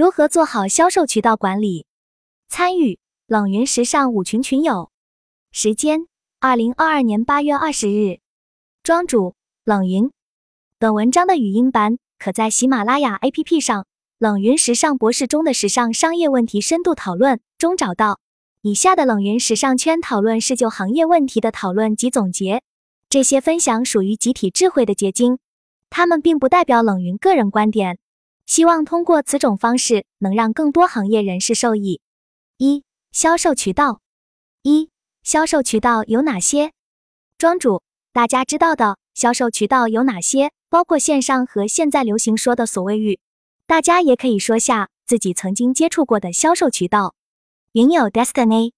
如何做好销售渠道管理？参与冷云时尚五群群友，时间二零二二年八月二十日。庄主冷云。本文章的语音版可在喜马拉雅 APP 上“冷云时尚博士”中的时尚商业问题深度讨论中找到。以下的冷云时尚圈讨论是就行业问题的讨论及总结，这些分享属于集体智慧的结晶，他们并不代表冷云个人观点。希望通过此种方式，能让更多行业人士受益。一、销售渠道。一、销售渠道有哪些？庄主，大家知道的销售渠道有哪些？包括线上和现在流行说的所谓域。大家也可以说下自己曾经接触过的销售渠道。云友 Destiny，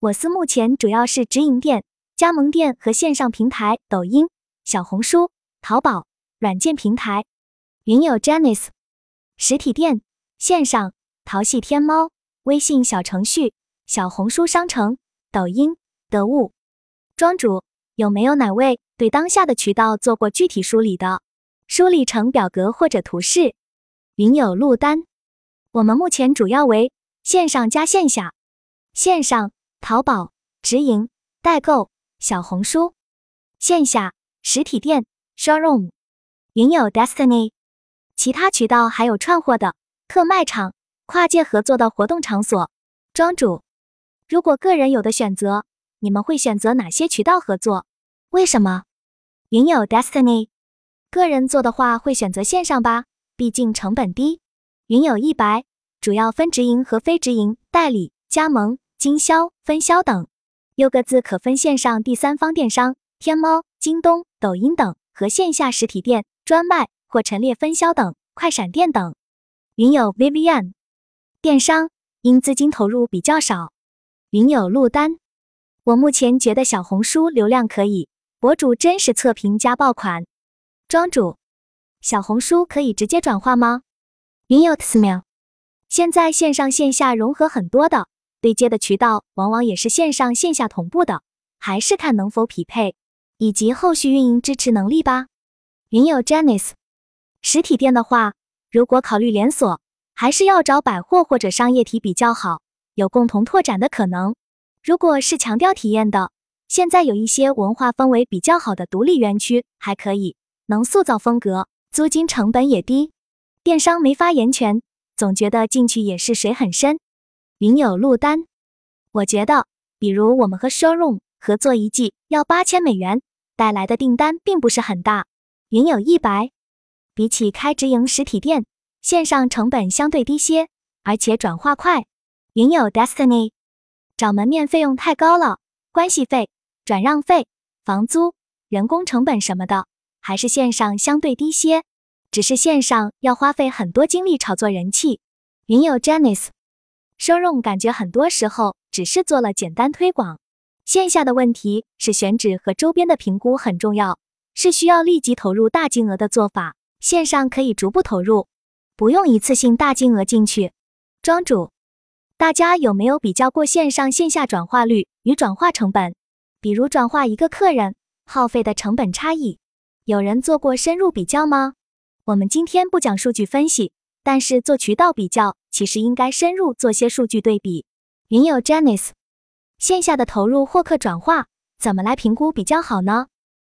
我司目前主要是直营店、加盟店和线上平台，抖音、小红书、淘宝、软件平台。云友 Janice。实体店、线上、淘系天猫、微信小程序、小红书商城、抖音、得物。庄主有没有哪位对当下的渠道做过具体梳理的？梳理成表格或者图示。云有陆丹，我们目前主要为线上加线下，线上淘宝、直营、代购、小红书，线下实体店、showroom。云有 Destiny。其他渠道还有串货的特卖场、跨界合作的活动场所。庄主，如果个人有的选择，你们会选择哪些渠道合作？为什么？云友 Destiny，个人做的话会选择线上吧，毕竟成本低。云友一白，主要分直营和非直营、代理、加盟、经销、分销等，六个字可分线上第三方电商、天猫、京东、抖音等和线下实体店专卖。或陈列分销等快闪店等，云友 Vivian 电商因资金投入比较少。云友陆丹，我目前觉得小红书流量可以，博主真实测评加爆款。庄主，小红书可以直接转化吗？云友 Tsmail，现在线上线下融合很多的，对接的渠道往往也是线上线下同步的，还是看能否匹配以及后续运营支持能力吧。云友 Janice。实体店的话，如果考虑连锁，还是要找百货或者商业体比较好，有共同拓展的可能。如果是强调体验的，现在有一些文化氛围比较好的独立园区还可以，能塑造风格，租金成本也低。电商没发言权，总觉得进去也是水很深。云有陆丹，我觉得，比如我们和 showroom 合作一季要八千美元，带来的订单并不是很大。云有一白。比起开直营实体店，线上成本相对低些，而且转化快。云友 Destiny 找门面费用太高了，关系费、转让费、房租、人工成本什么的，还是线上相对低些。只是线上要花费很多精力炒作人气。云友 Janice 收入感觉很多时候只是做了简单推广，线下的问题是选址和周边的评估很重要，是需要立即投入大金额的做法。线上可以逐步投入，不用一次性大金额进去。庄主，大家有没有比较过线上线下转化率与转化成本？比如转化一个客人耗费的成本差异，有人做过深入比较吗？我们今天不讲数据分析，但是做渠道比较，其实应该深入做些数据对比。云友 Janice，线下的投入获客转化怎么来评估比较好呢？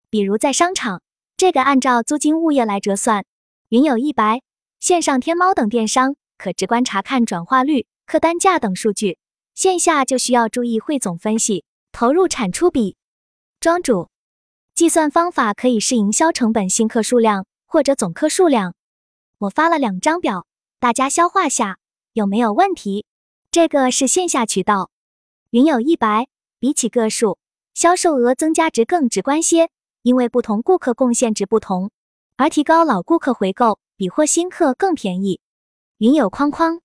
比如在商场。这个按照租金物业来折算。云有一白，线上天猫等电商可直观查看转化率、客单价等数据，线下就需要注意汇总分析投入产出比。庄主，计算方法可以是营销成本新客数量或者总客数量。我发了两张表，大家消化下，有没有问题？这个是线下渠道。云有一白，比起个数，销售额增加值更直观些。因为不同顾客贡献值不同，而提高老顾客回购比获新客更便宜。云有框框，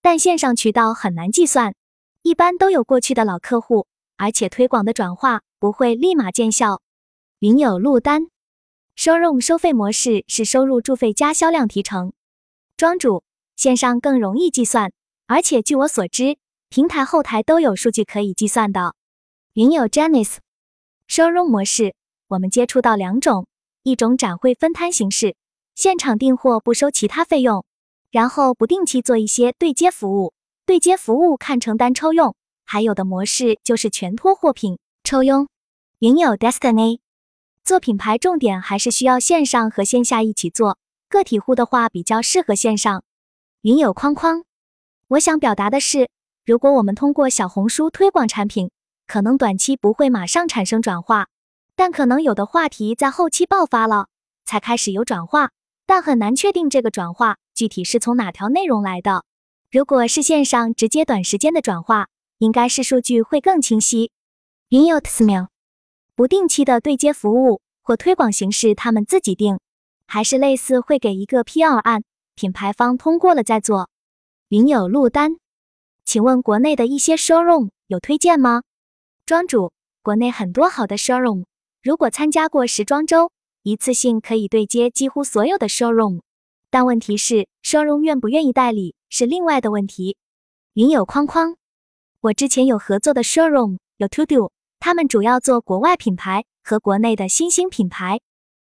但线上渠道很难计算，一般都有过去的老客户，而且推广的转化不会立马见效。云有录单，收入收费模式是收入助费加销量提成。庄主，线上更容易计算，而且据我所知，平台后台都有数据可以计算的。云有 Janice，收入模式。我们接触到两种，一种展会分摊形式，现场订货不收其他费用，然后不定期做一些对接服务，对接服务看成单抽佣，还有的模式就是全托货品抽佣。云友 Destiny 做品牌重点还是需要线上和线下一起做，个体户的话比较适合线上。云友框框，我想表达的是，如果我们通过小红书推广产品，可能短期不会马上产生转化，但可能有的话题在后期爆发了，才开始有转化，但很难确定这个转化。具体是从哪条内容来的？如果是线上直接短时间的转化，应该是数据会更清晰。云友 Tsmail，不定期的对接服务或推广形式，他们自己定，还是类似会给一个 PR 案，品牌方通过了再做。云友陆丹，请问国内的一些 showroom 有推荐吗？庄主，国内很多好的 showroom，如果参加过时装周，一次性可以对接几乎所有的 showroom。但问题是，双荣愿不愿意代理是另外的问题。云友框框，我之前有合作的 showroom 有 To Do，他们主要做国外品牌和国内的新兴品牌。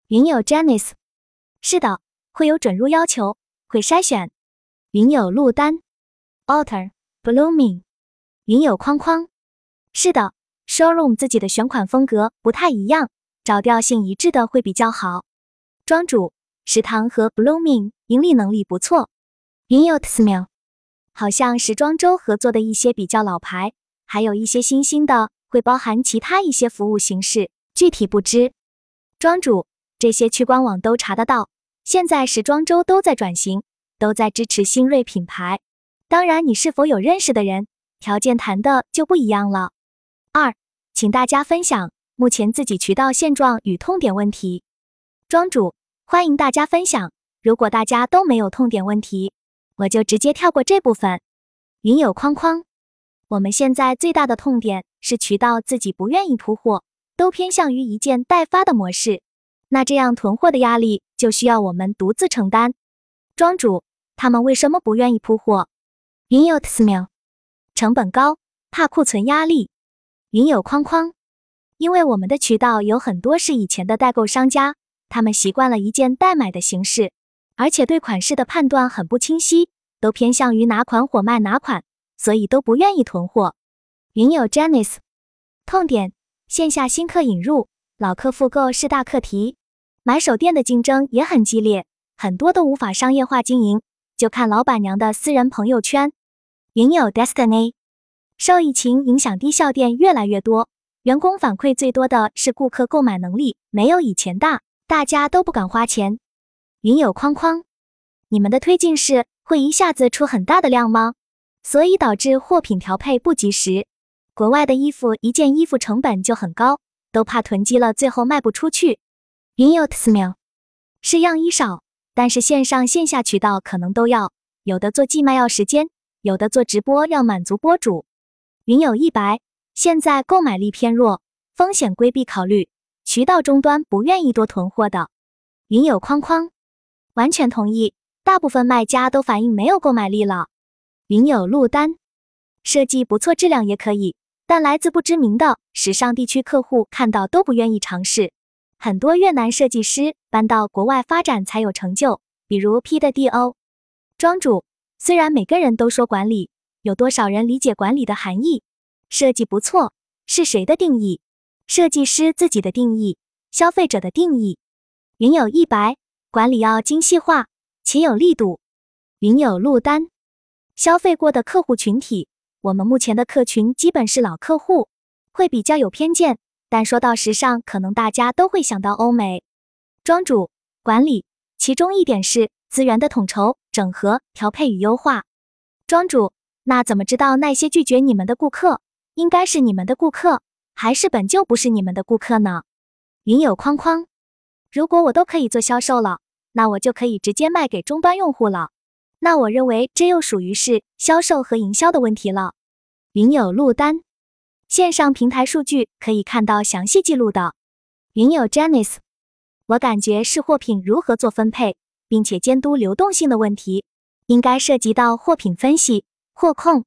云友 Janice，是的，会有准入要求，会筛选。云友陆丹，Alter Blooming，云友框框，是的，showroom 自己的选款风格不太一样，找调性一致的会比较好。庄主。食堂和 Blooming 盈利能力不错。云友 Tsmail，好像时装周合作的一些比较老牌，还有一些新兴的，会包含其他一些服务形式，具体不知。庄主，这些去官网都查得到。现在时装周都在转型，都在支持新锐品牌。当然，你是否有认识的人，条件谈的就不一样了。二，请大家分享目前自己渠道现状与痛点问题。庄主。欢迎大家分享。如果大家都没有痛点问题，我就直接跳过这部分。云友框框，我们现在最大的痛点是渠道自己不愿意铺货，都偏向于一件代发的模式。那这样囤货的压力就需要我们独自承担。庄主，他们为什么不愿意铺货？云友 t s m i l 成本高，怕库存压力。云友框框，因为我们的渠道有很多是以前的代购商家。他们习惯了一件代买的形式，而且对款式的判断很不清晰，都偏向于哪款火卖哪款，所以都不愿意囤货。云友 Janice，痛点：线下新客引入，老客复购是大课题。买手店的竞争也很激烈，很多都无法商业化经营，就看老板娘的私人朋友圈。云友 Destiny，受疫情影响，低效店越来越多，员工反馈最多的是顾客购买能力没有以前大。大家都不敢花钱。云友框框，你们的推进是会一下子出很大的量吗？所以导致货品调配不及时。国外的衣服一件衣服成本就很高，都怕囤积了最后卖不出去。云友 t s m i l 是样衣少，但是线上线下渠道可能都要，有的做寄卖要时间，有的做直播要满足播主。云友一白，现在购买力偏弱，风险规避考虑。渠道终端不愿意多囤货的，云友框框完全同意，大部分卖家都反映没有购买力了。云友陆丹设计不错，质量也可以，但来自不知名的时尚地区客户看到都不愿意尝试。很多越南设计师搬到国外发展才有成就，比如 P 的 DO 庄主。虽然每个人都说管理，有多少人理解管理的含义？设计不错是谁的定义？设计师自己的定义，消费者的定义。云有一白，管理要精细化且有力度。云有陆丹，消费过的客户群体，我们目前的客群基本是老客户，会比较有偏见。但说到时尚，可能大家都会想到欧美。庄主管理，其中一点是资源的统筹、整合、调配与优化。庄主，那怎么知道那些拒绝你们的顾客，应该是你们的顾客？还是本就不是你们的顾客呢？云友框框，如果我都可以做销售了，那我就可以直接卖给终端用户了。那我认为这又属于是销售和营销的问题了。云友陆丹，线上平台数据可以看到详细记录的。云友 Janice，我感觉是货品如何做分配，并且监督流动性的问题，应该涉及到货品分析、货控。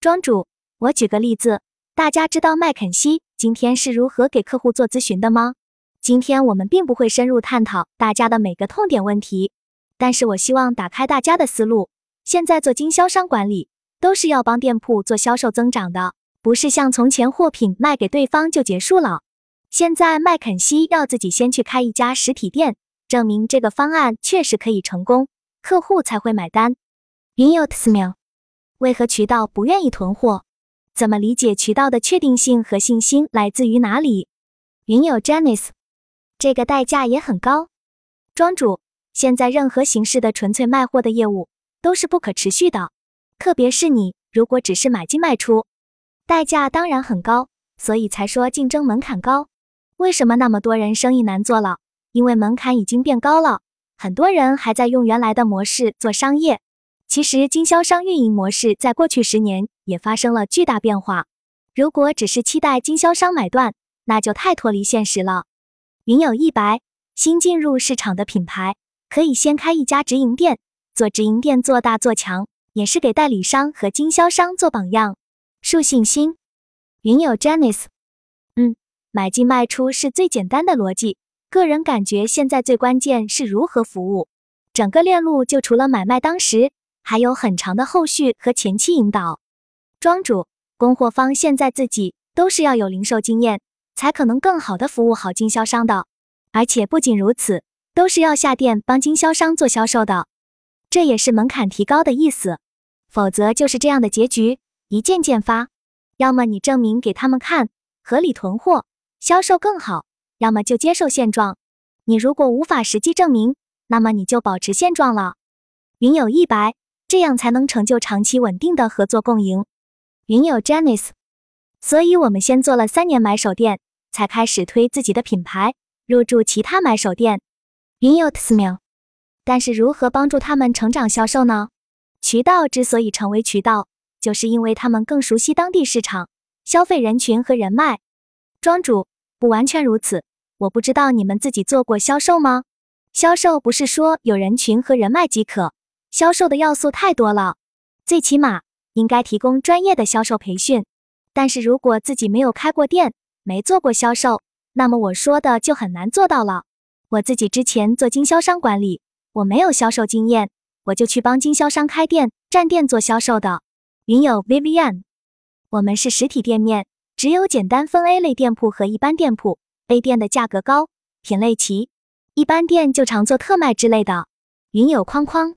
庄主，我举个例子。大家知道麦肯锡今天是如何给客户做咨询的吗？今天我们并不会深入探讨大家的每个痛点问题，但是我希望打开大家的思路。现在做经销商管理，都是要帮店铺做销售增长的，不是像从前货品卖给对方就结束了。现在麦肯锡要自己先去开一家实体店，证明这个方案确实可以成功，客户才会买单。云友 Tsmail，为何渠道不愿意囤货？怎么理解渠道的确定性和信心来自于哪里？云友 Janice，这个代价也很高。庄主，现在任何形式的纯粹卖货的业务。都是不可持续的，特别是你如果只是买进卖出，代价当然很高，所以才说竞争门槛高。为什么那么多人生意难做了？因为门槛已经变高了，很多人还在用原来的模式做商业。其实经销商运营模式在过去十年也发生了巨大变化。如果只是期待经销商买断，那就太脱离现实了。云有一白，新进入市场的品牌可以先开一家直营店。做直营店做大做强，也是给代理商和经销商做榜样。树信心，云友 Janice，嗯，买进卖出是最简单的逻辑。个人感觉现在最关键是如何服务，整个链路就除了买卖当时，还有很长的后续和前期引导。庄主、供货方现在自己都是要有零售经验，才可能更好的服务好经销商的。而且不仅如此，都是要下店帮经销商做销售的。这也是门槛提高的意思，否则就是这样的结局，一件件发。要么你证明给他们看，合理囤货，销售更好；要么就接受现状。你如果无法实际证明，那么你就保持现状了。云有一白，这样才能成就长期稳定的合作共赢。云友 Janice，所以我们先做了三年买手店，才开始推自己的品牌，入驻其他买手店。云友 Tsmil，。但是如何帮助他们成长销售呢？渠道之所以成为渠道，就是因为他们更熟悉当地市场、消费人群和人脉。庄主不完全如此，我不知道你们自己做过销售吗？销售不是说有人群和人脉即可，销售的要素太多了，最起码应该提供专业的销售培训。但是如果自己没有开过店，没做过销售，那么我说的就很难做到了。我自己之前做经销商管理。我没有销售经验，我就去帮经销商开店、站店做销售的。云友 Vivian，我们是实体店面，只有简单分 A 类店铺和一般店铺。A 店的价格高，品类齐；一般店就常做特卖之类的。云友框框，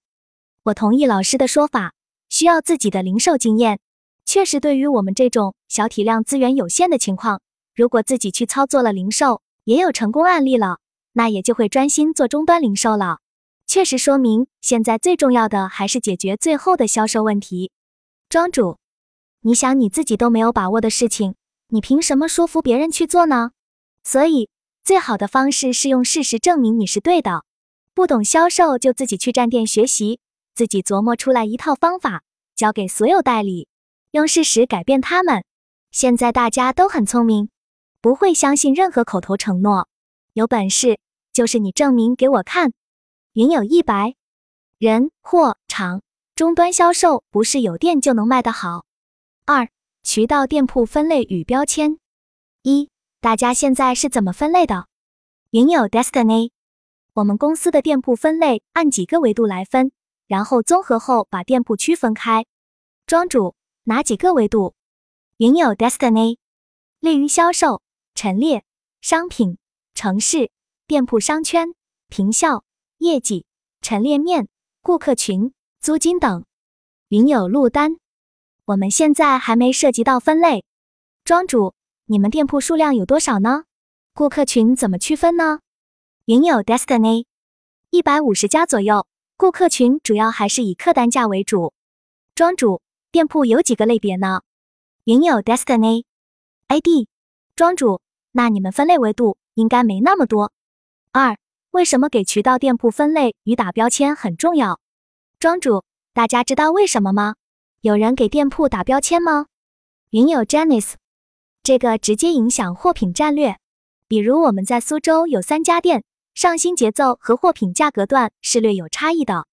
我同意老师的说法，需要自己的零售经验。确实，对于我们这种小体量、资源有限的情况，如果自己去操作了零售，也有成功案例了，那也就会专心做终端零售了。确实说明，现在最重要的还是解决最后的销售问题。庄主，你想你自己都没有把握的事情，你凭什么说服别人去做呢？所以，最好的方式是用事实证明你是对的。不懂销售就自己去站店学习，自己琢磨出来一套方法，交给所有代理，用事实改变他们。现在大家都很聪明，不会相信任何口头承诺。有本事就是你证明给我看。云有一白，人货场终端销售不是有店就能卖得好。二渠道店铺分类与标签。一大家现在是怎么分类的？云有 Destiny，我们公司的店铺分类按几个维度来分，然后综合后把店铺区分开。庄主哪几个维度？云有 Destiny，利于销售陈列商品城市店铺商圈平效。业绩、陈列面、顾客群、租金等，云有路单。我们现在还没涉及到分类。庄主，你们店铺数量有多少呢？顾客群怎么区分呢？云有 Destiny，一百五十家左右。顾客群主要还是以客单价为主。庄主，店铺有几个类别呢？云有 Destiny，ID。庄主，那你们分类维度应该没那么多。二。为什么给渠道店铺分类与打标签很重要？庄主，大家知道为什么吗？有人给店铺打标签吗？云友 Janice，这个直接影响货品战略。比如我们在苏州有三家店，上新节奏和货品价格段是略有差异的。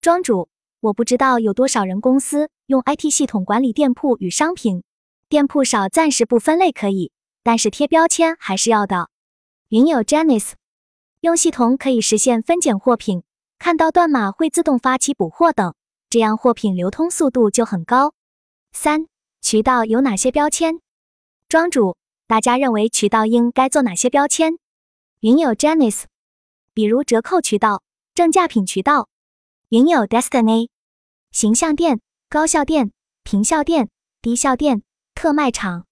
庄主，我不知道有多少人公司用 IT 系统管理店铺与商品。店铺少暂时不分类可以，但是贴标签还是要的。云友 Janice。用系统可以实现分拣货品，看到断码会自动发起补货等，这样货品流通速度就很高。三、渠道有哪些标签？庄主，大家认为渠道应该做哪些标签？云友 Janice，比如折扣渠道、正价品渠道。云友 Destiny，形象店、高效店、平效店、低效店、特卖场。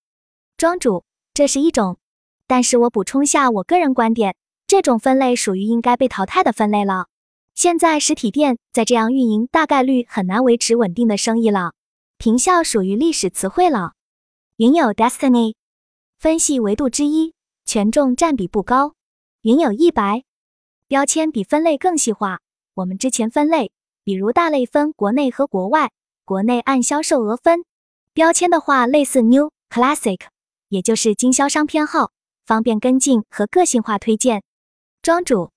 庄主，这是一种，但是我补充下我个人观点，这种分类属于应该被淘汰的分类了。现在实体店在这样运营，大概率很难维持稳定的生意了。平效属于历史词汇了。云友 Destiny，分析维度之一，权重占比不高。云友一百，标签比分类更细化。我们之前分类，比如大类分国内和国外，国内按销售额分。标签的话，类似 New Classic。也就是经销商偏好，方便跟进和个性化推荐。庄主，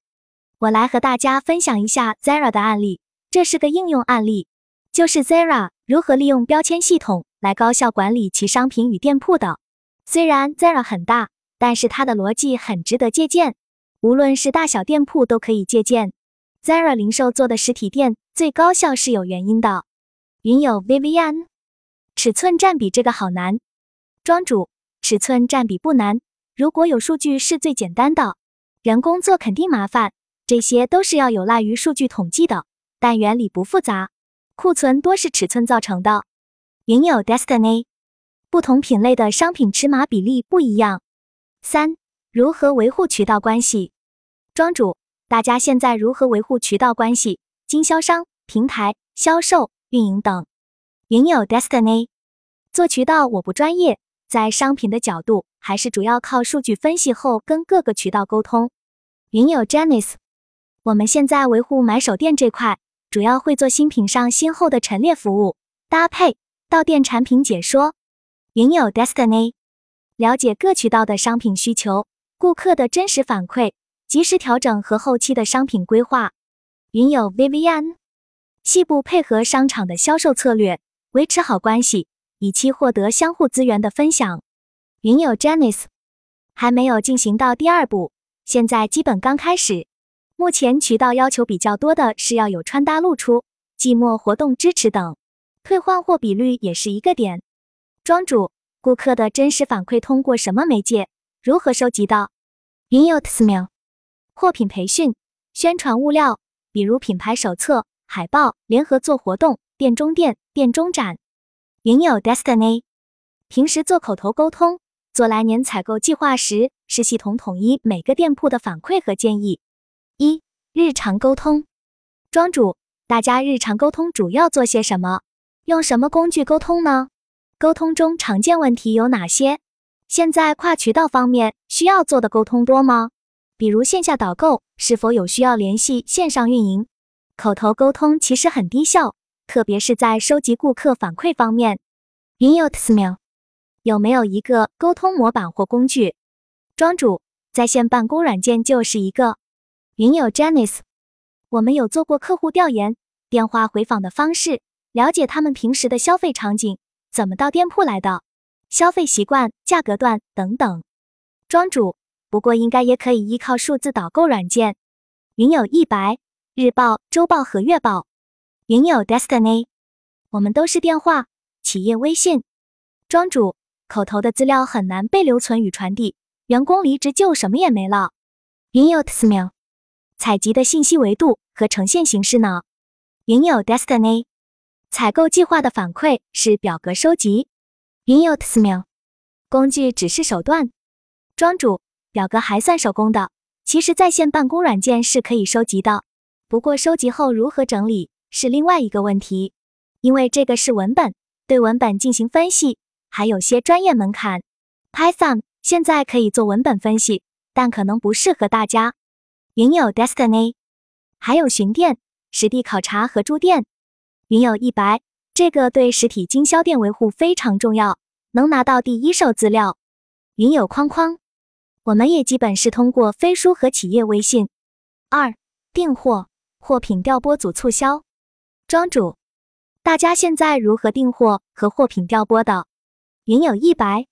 我来和大家分享一下 Zara 的案例，这是个应用案例，就是 Zara 如何利用标签系统来高效管理其商品与店铺的。虽然 Zara 很大，但是它的逻辑很值得借鉴，无论是大小店铺都可以借鉴。Zara 零售做的实体店最高效是有原因的。云友 Vivian，尺寸占比这个好难，庄主。尺寸占比不难，如果有数据是最简单的。人工做肯定麻烦，这些都是要有赖于数据统计的，但原理不复杂。库存多是尺寸造成的。云友 Destiny，不同品类的商品尺码比例不一样。三、如何维护渠道关系？庄主，大家现在如何维护渠道关系？经销商、平台、销售、运营等。云友 Destiny，做渠道我不专业。在商品的角度，还是主要靠数据分析后跟各个渠道沟通。云友 Janice，我们现在维护买手店这块，主要会做新品上新后的陈列服务搭配到店产品解说。云友 Destiny，了解各渠道的商品需求、顾客的真实反馈，及时调整和后期的商品规划。云友 Vivian，细部配合商场的销售策略，维持好关系。以期获得相互资源的分享。云友 Janice 还没有进行到第二步，现在基本刚开始。目前渠道要求比较多的是要有穿搭露出、季末活动支持等，退换货比率也是一个点。庄主，顾客的真实反馈通过什么媒介？如何收集到？云友 Tsmail 货品培训、宣传物料，比如品牌手册、海报，联合做活动，店中店、店中展。云友 Destiny，平时做口头沟通，做来年采购计划时是系统统一每个店铺的反馈和建议。一、日常沟通，庄主，大家日常沟通主要做些什么？用什么工具沟通呢？沟通中常见问题有哪些？现在跨渠道方面需要做的沟通多吗？比如线下导购是否有需要联系线上运营？口头沟通其实很低效。特别是在收集顾客反馈方面，云友 Tsmail 有没有一个沟通模板或工具？庄主在线办公软件就是一个。云友 Janice，我们有做过客户调研，电话回访的方式，了解他们平时的消费场景，怎么到店铺来的，消费习惯、价格段等等。庄主，不过应该也可以依靠数字导购软件。云友一白日报、周报和月报。云友 Destiny，我们都是电话、企业微信。庄主，口头的资料很难被留存与传递，员工离职就什么也没了。云友 Tsmail，采集的信息维度和呈现形式呢？云友 Destiny，采购计划的反馈是表格收集。云友 Tsmail，工具只是手段。庄主，表格还算手工的，其实在线办公软件是可以收集的，不过收集后如何整理？是另外一个问题，因为这个是文本，对文本进行分析还有些专业门槛。Python 现在可以做文本分析，但可能不适合大家。云友 Destiny，还有巡店、实地考察和驻店。云友一白，这个对实体经销店维护非常重要，能拿到第一手资料。云友框框，我们也基本是通过飞书和企业微信。二订货货品调拨组促销。庄主，大家现在如何订货和货品调拨的？云友一白，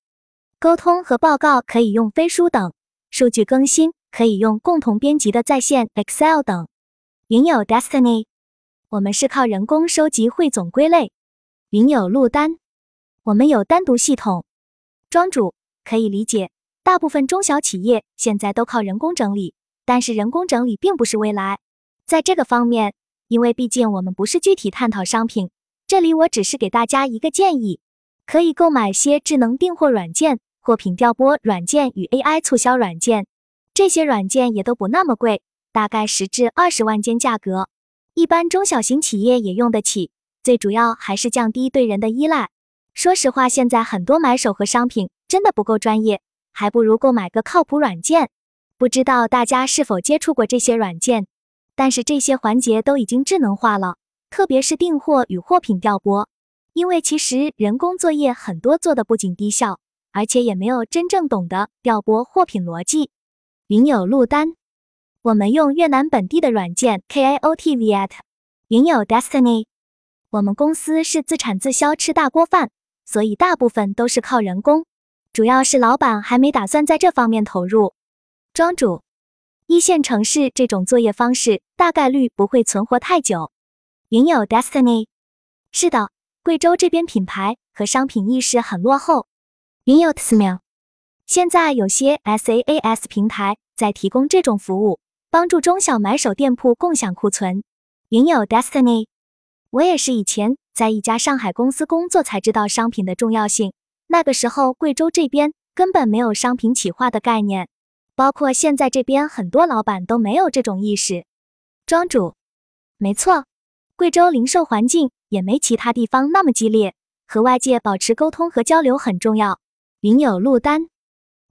沟通和报告可以用飞书等，数据更新可以用共同编辑的在线 Excel 等。云友 Destiny，我们是靠人工收集、汇总、归类。云友陆丹，我们有单独系统。庄主可以理解，大部分中小企业现在都靠人工整理，但是人工整理并不是未来。在这个方面，因为毕竟我们不是具体探讨商品，这里我只是给大家一个建议，可以购买些智能订货软件、货品调拨软件与 AI 促销软件，这些软件也都不那么贵。大概十至二十万间价格，一般中小型企业也用得起。最主要还是降低对人的依赖。说实话，现在很多买手和商品真的不够专业，还不如购买个靠谱软件。不知道大家是否接触过这些软件？但是这些环节都已经智能化了，特别是订货与货品调拨。因为其实人工作业很多做的不仅低效，而且也没有真正懂得调拨货品逻辑。云有路单。我们用越南本地的软件 KIOTVet，云友 Destiny。我们公司是自产自销吃大锅饭，所以大部分都是靠人工，主要是老板还没打算在这方面投入。庄主，一线城市这种作业方式大概率不会存活太久。云友 Destiny。是的，贵州这边品牌和商品意识很落后。云友 Tsmil。现在有些 SaaS 平台在提供这种服务。帮助中小买手店铺共享库存。云友 Destiny，我也是以前在一家上海公司工作才知道商品的重要性。那个时候贵州这边根本没有商品企划的概念，包括现在这边很多老板都没有这种意识。庄主，没错，贵州零售环境也没其他地方那么激烈，和外界保持沟通和交流很重要。云友陆丹，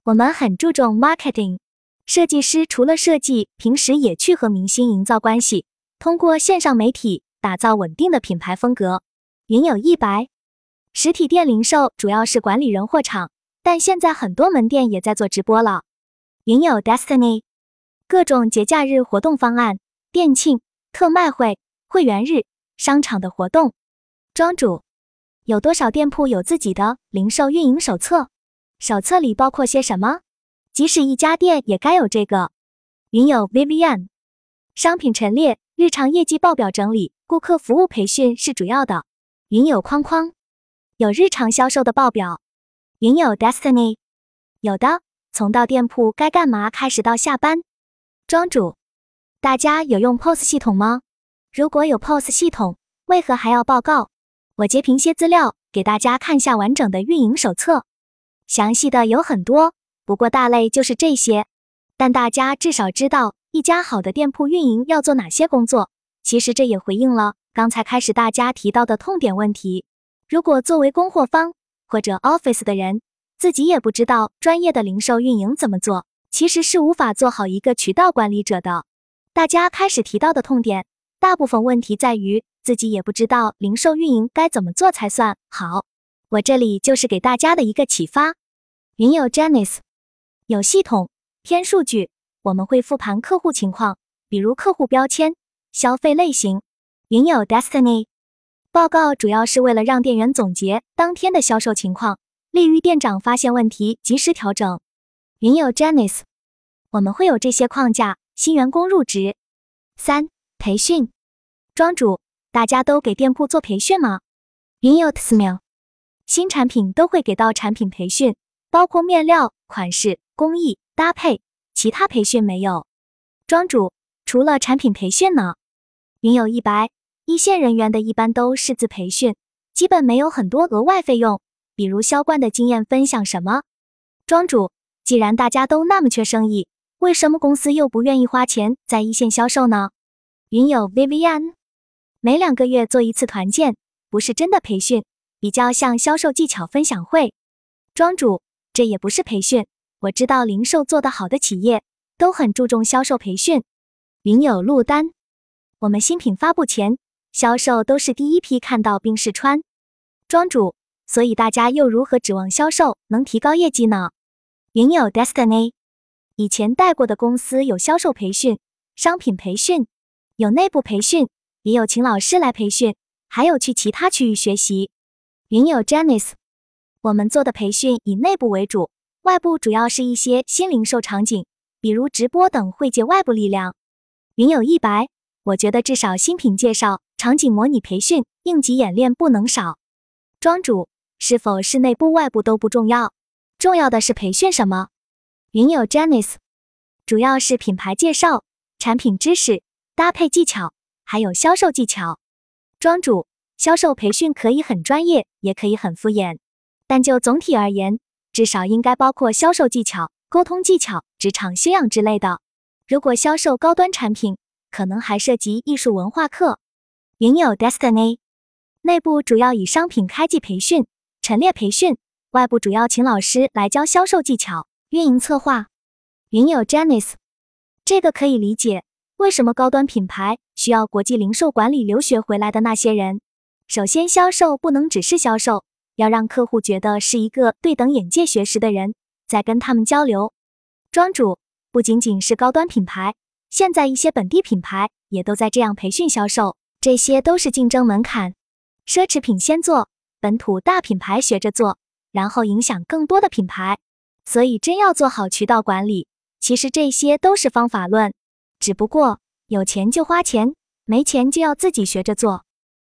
我们很注重 marketing。设计师除了设计，平时也去和明星营造关系，通过线上媒体打造稳定的品牌风格。云有一白，实体店零售主要是管理人货场，但现在很多门店也在做直播了。云有 Destiny，各种节假日活动方案、店庆、特卖会、会员日、商场的活动。庄主，有多少店铺有自己的零售运营手册？手册里包括些什么？即使一家店也该有这个。云友 Vivian，商品陈列、日常业绩报表整理、顾客服务培训是主要的。云有框框，有日常销售的报表。云有 Destiny，有的，从到店铺该干嘛开始到下班。庄主，大家有用 POS 系统吗？如果有 POS 系统，为何还要报告？我截屏些资料给大家看下完整的运营手册，详细的有很多。不过大类就是这些，但大家至少知道一家好的店铺运营要做哪些工作。其实这也回应了刚才开始大家提到的痛点问题。如果作为供货方或者 office 的人，自己也不知道专业的零售运营怎么做，其实是无法做好一个渠道管理者的。大家开始提到的痛点，大部分问题在于自己也不知道零售运营该怎么做才算好。我这里就是给大家的一个启发。云友 Janice。有系统偏数据，我们会复盘客户情况，比如客户标签、消费类型。云有 Destiny 报告主要是为了让店员总结当天的销售情况，利于店长发现问题及时调整。云有 Janice，我们会有这些框架。新员工入职。三、培训。庄主，大家都给店铺做培训吗？云有 Tsmil，新产品都会给到产品培训，包括面料、款式。工艺搭配，其他培训没有。庄主，除了产品培训呢？云有一白，一线人员的一般都是自培训，基本没有很多额外费用，比如销冠的经验分享什么。庄主，既然大家都那么缺生意，为什么公司又不愿意花钱在一线销售呢？云有 Vivian，每两个月做一次团建，不是真的培训，比较像销售技巧分享会。庄主，这也不是培训。我知道零售做得好的企业都很注重销售培训。云有陆丹，我们新品发布前，销售都是第一批看到并试穿。庄主，所以大家又如何指望销售能提高业绩呢？云有 Destiny，以前带过的公司有销售培训、商品培训，有内部培训，也有请老师来培训，还有去其他区域学习。云有 Janice，我们做的培训以内部为主。外部主要是一些新零售场景，比如直播等，会借外部力量。云有一白，我觉得至少新品介绍、场景模拟培训、应急演练不能少。庄主，是否是内部外部都不重要，重要的是培训什么？云友 Janice，主要是品牌介绍、产品知识、搭配技巧，还有销售技巧。庄主，销售培训可以很专业，也可以很敷衍，但就总体而言，至少应该包括销售技巧、沟通技巧、职场修养之类的。如果销售高端产品，可能还涉及艺术文化课。云友 Destiny，内部主要以商品开季培训、陈列培训，外部主要请老师来教销售技巧、运营策划。云友 Janice，这个可以理解。为什么高端品牌需要国际零售管理留学回来的那些人？首先，销售不能只是销售，要让客户觉得是一个对等眼界学识的人，在跟他们交流。庄主。不仅仅是高端品牌，现在一些本地品牌也都在这样培训销售，这些都是竞争门槛。奢侈品先做，本土大品牌学着做，然后影响更多的品牌。所以真要做好渠道管理，其实这些都是方法论，只不过有钱就花钱，没钱就要自己学着做。